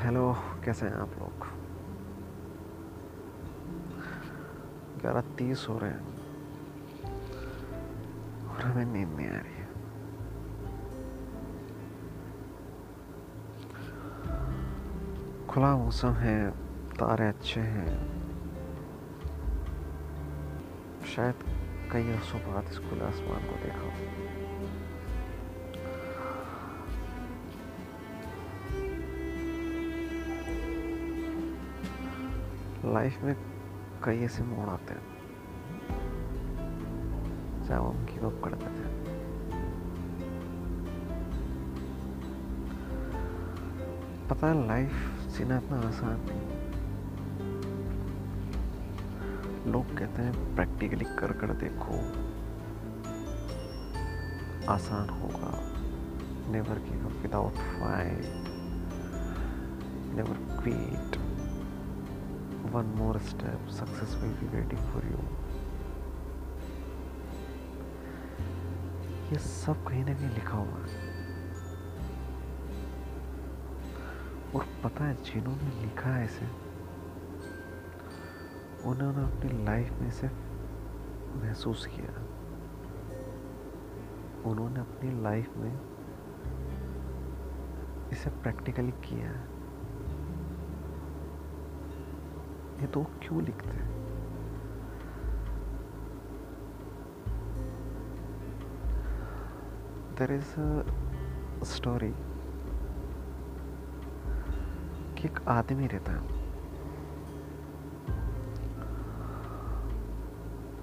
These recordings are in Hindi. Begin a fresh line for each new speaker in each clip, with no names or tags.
हेलो, कैसे हैं आप लोग? ग्यारह तीस हो रहे हैं। और हमें नींद नहीं आ रही है। खुला मौसम है, तारे अच्छे हैं। शायद कई वर्षों बाद इस खुले आसमान को देखा लाइफ में कई ऐसे मोड़ आते हैं जब हम गिव अप कर देते हैं पता है, लाइफ जीना इतना आसान नहीं लोग कहते हैं, प्रैक्टिकली कर कर देखो। आसान होगा। Never give up without fight never quit one more step, success will be waiting for you. ये सब कहीं ना कहीं लिखा हुआ है। और पता है, जिन्होंने लिखा है इसे, उन्होंने अपनी लाइफ में इसे महसूस किया। उन्होंने अपनी लाइफ में इसे प्रैक्टिकली किया है। ये तो क्यों लिखते हैं? देर इज़ स्टोरी कि एक आदमी रहता है।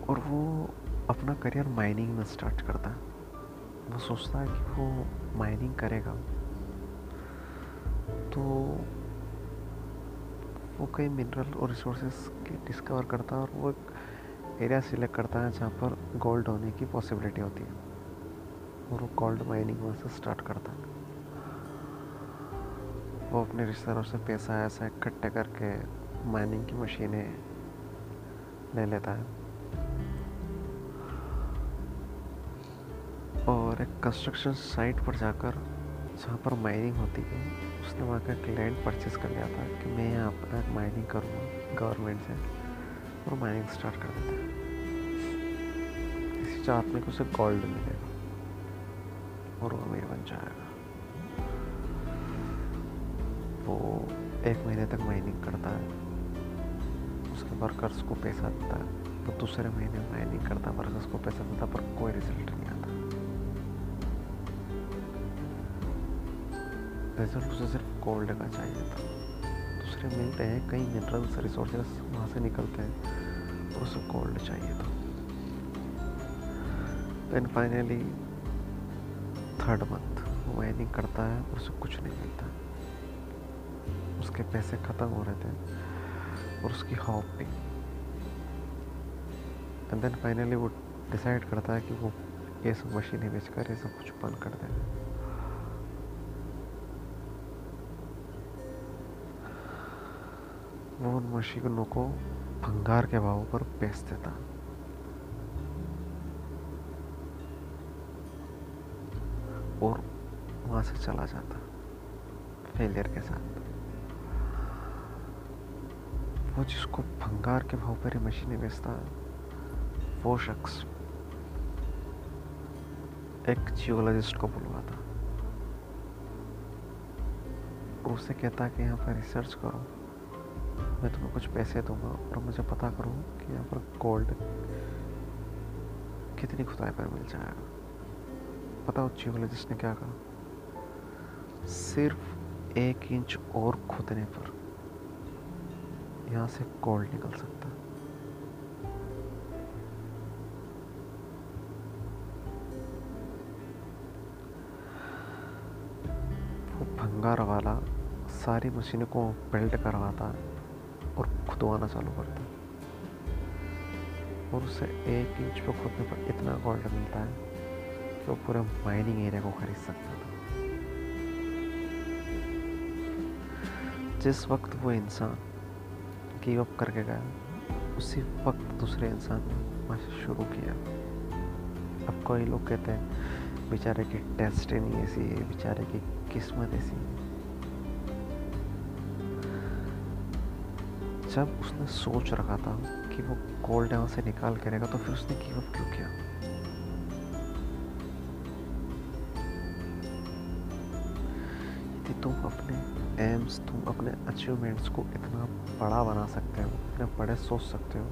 और वो अपना करियर माइनिंग में स्टार्ट करता है। वो सोचता है कि वो माइनिंग करेगा। तो वो कई मिनरल और रिसोर्सेज डिस्कवर करता है और वो एक एरिया सिलेक्ट करता है जहाँ पर गोल्ड होने की पॉसिबिलिटी होती है। और वो गोल्ड माइनिंग वहाँ से स्टार्ट करता है। वो अपने रिश्तेदारों से पैसा ऐसा इकट्ठे करके माइनिंग की मशीनें ले लेता है। और एक कंस्ट्रक्शन साइट पर जाकर जहाँ पर माइनिंग होती है, उसने वहाँ का एक लैंड परचेज कर लिया था कि मैं यहाँ अपना माइनिंग करूँगा गवर्नमेंट से, और माइनिंग स्टार्ट कर देता है। इसी चाहत में उसे गोल्ड मिलेगा, और वो अमीर बन जाएगा। वो एक महीने तक माइनिंग करता है, उसके वर्कर्स को पैसा देता है वो दूसरे महीने माइनिंग करता है वर्कर्स को पैसा देता पर कोई रिज़ल्ट नहीं आता। रिज़ल्ट उसे सिर्फ़ गोल्ड का चाहिए था। दूसरे मिलते हैं, कई मिनरल्स रिसोर्सेस वहाँ से निकलते हैं और उसे गोल्ड चाहिए था। देन फाइनली थर्ड मंथ वो माइनिंग करता है, उसे कुछ नहीं मिलता। उसके पैसे ख़त्म हो रहे थे, और उसकी हॉप भी एंड देन फाइनली वो डिसाइड करता है कि वो ये सब मशीनें बेचकर, ये सब कुछ बंद कर देगा वो उन मशीनों को भंगार के भाव पर बेच देता। और वहाँ से चला जाता फेलियर के साथ। वो जिसको भंगार के भाव पर मशीनें बेचता, वो शख्स एक जियोलॉजिस्ट को बुलवाता। उसे कहता कि यहाँ पर रिसर्च करो। मैं तुम्हें कुछ पैसे दूँगा और मुझे पता करो कि यहाँ पर गोल्ड कितनी खुदाई पर मिल जाएगा। पता हो जियोलॉजिस्ट ने क्या कहा? सिर्फ़ एक इंच और खुदने पर यहाँ से गोल्ड निकल सकता। वो भंगार वाला सारी मशीनों को बिल्ड करवाता। है और खुदवाना चालू करता है और उससे एक इंच पे खुदने पर इतना गोल्ड मिलता है कि वो पूरे माइनिंग एरिया को खरीद सकता था। जिस वक्त वो इंसान गिव अप करके गया, उसी वक्त दूसरे इंसान ने वहाँ शुरू किया अब कोई लोग कहते हैं, बेचारे की टेस्ट नहीं ऐसी है, बेचारे की किस्मत ऐसी है। जब उसने सोच रखा था कि वो गोल्ड यहाँ से निकाल करेगा तो फिर उसने गिव अप क्यों किया? यदि तुम अपने एम्स तुम अपने अचीवमेंट्स को इतना बड़ा बना सकते हो, इतने बड़े सोच सकते हो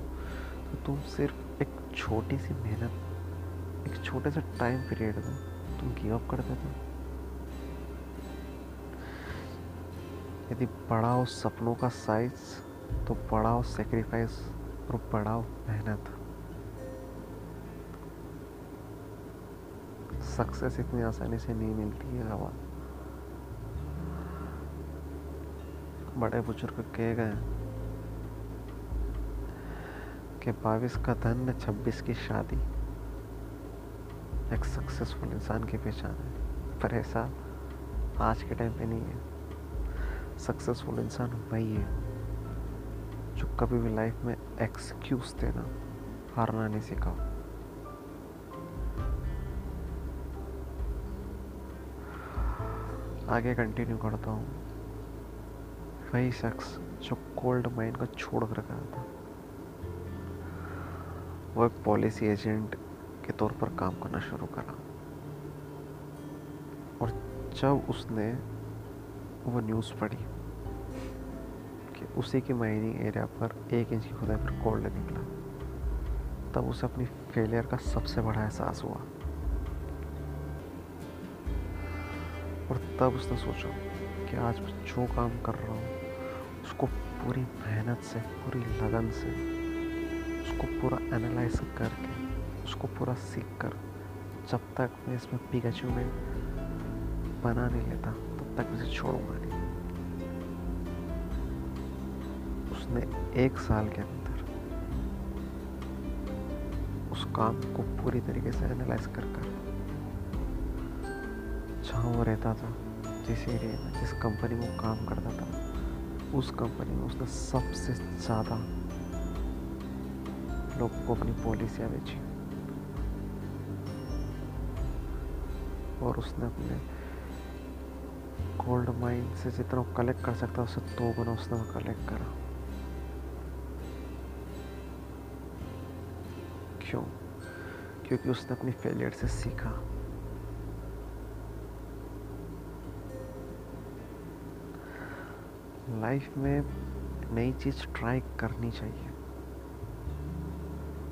तो तुम सिर्फ़ एक छोटी सी मेहनत, एक छोटे से टाइम पीरियड में तुम गिव अप कर देते हो। यदि बढ़ाओ सपनों का साइज़ तो पढ़ाओ सेक्रीफाइस और बढ़ाओ मेहनत। सक्सेस इतनी आसानी से नहीं मिलती है हवा। बड़े बुज़ुर्ग कह गए कि बाईस का धन, छब्बीस की शादी एक सक्सेसफुल इंसान की पहचान है। पर ऐसा आज के टाइम पे नहीं है। सक्सेसफुल इंसान वही है। जो कभी भी लाइफ में एक्सक्यूज देना, हारना नहीं सीखा। आगे कंटिन्यू करता हूँ। वही शख्स जो कोल्ड माइंड को छोड़ कर गया था। वो एक पॉलिसी एजेंट के तौर पर काम करना शुरू करा। और जब उसने वो न्यूज़ पढ़ी उसी के माइनिंग एरिया पर एक इंच की खुदाई पर कोल्ड निकला। तब उसे अपनी फेलियर का सबसे बड़ा एहसास हुआ। और तब उसने सोचा कि आज मैं जो काम कर रहा हूँ, उसको पूरी मेहनत से, पूरी लगन से, उसको पूरा एनालाइज करके, उसको पूरा सीख कर, जब तक मैं इसमें पिकाचू में बना नहीं लेता, तब तक मैं छोड़ूँगा नहीं। उसने एक साल के अंदर उस काम को पूरी तरीके से एनालाइज कर कर जहाँ वो रहता था, जिस एरिया में, जिस कंपनी में वो काम करता था, उस कंपनी में उसने सबसे ज़्यादा लोगों को अपनी पॉलिसियाँ बेची। और उसने अपने गोल्ड माइन से जितना कलेक्ट कर सकता उससे दो गुना उसने कलेक्ट करा। क्यों? क्योंकि उसने अपनी फेलियर से सीखा। लाइफ में नई चीज़ ट्राई करनी चाहिए।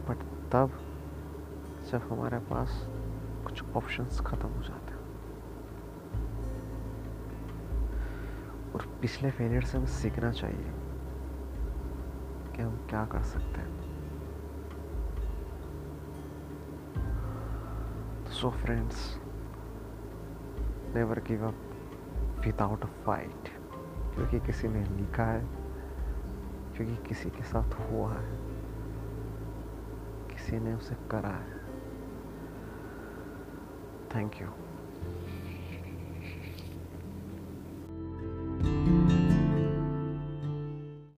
बट तब जब हमारे पास कुछ ऑप्शंस ख़त्म हो जाते हैं। और पिछले फेलियर से हमें सीखना चाहिए कि हम क्या कर सकते हैं। So friends never give up without a fight क्योंकि किसी ने लिखा है, क्योंकि किसी के साथ हुआ है, किसी ने उसे करा है। Thank you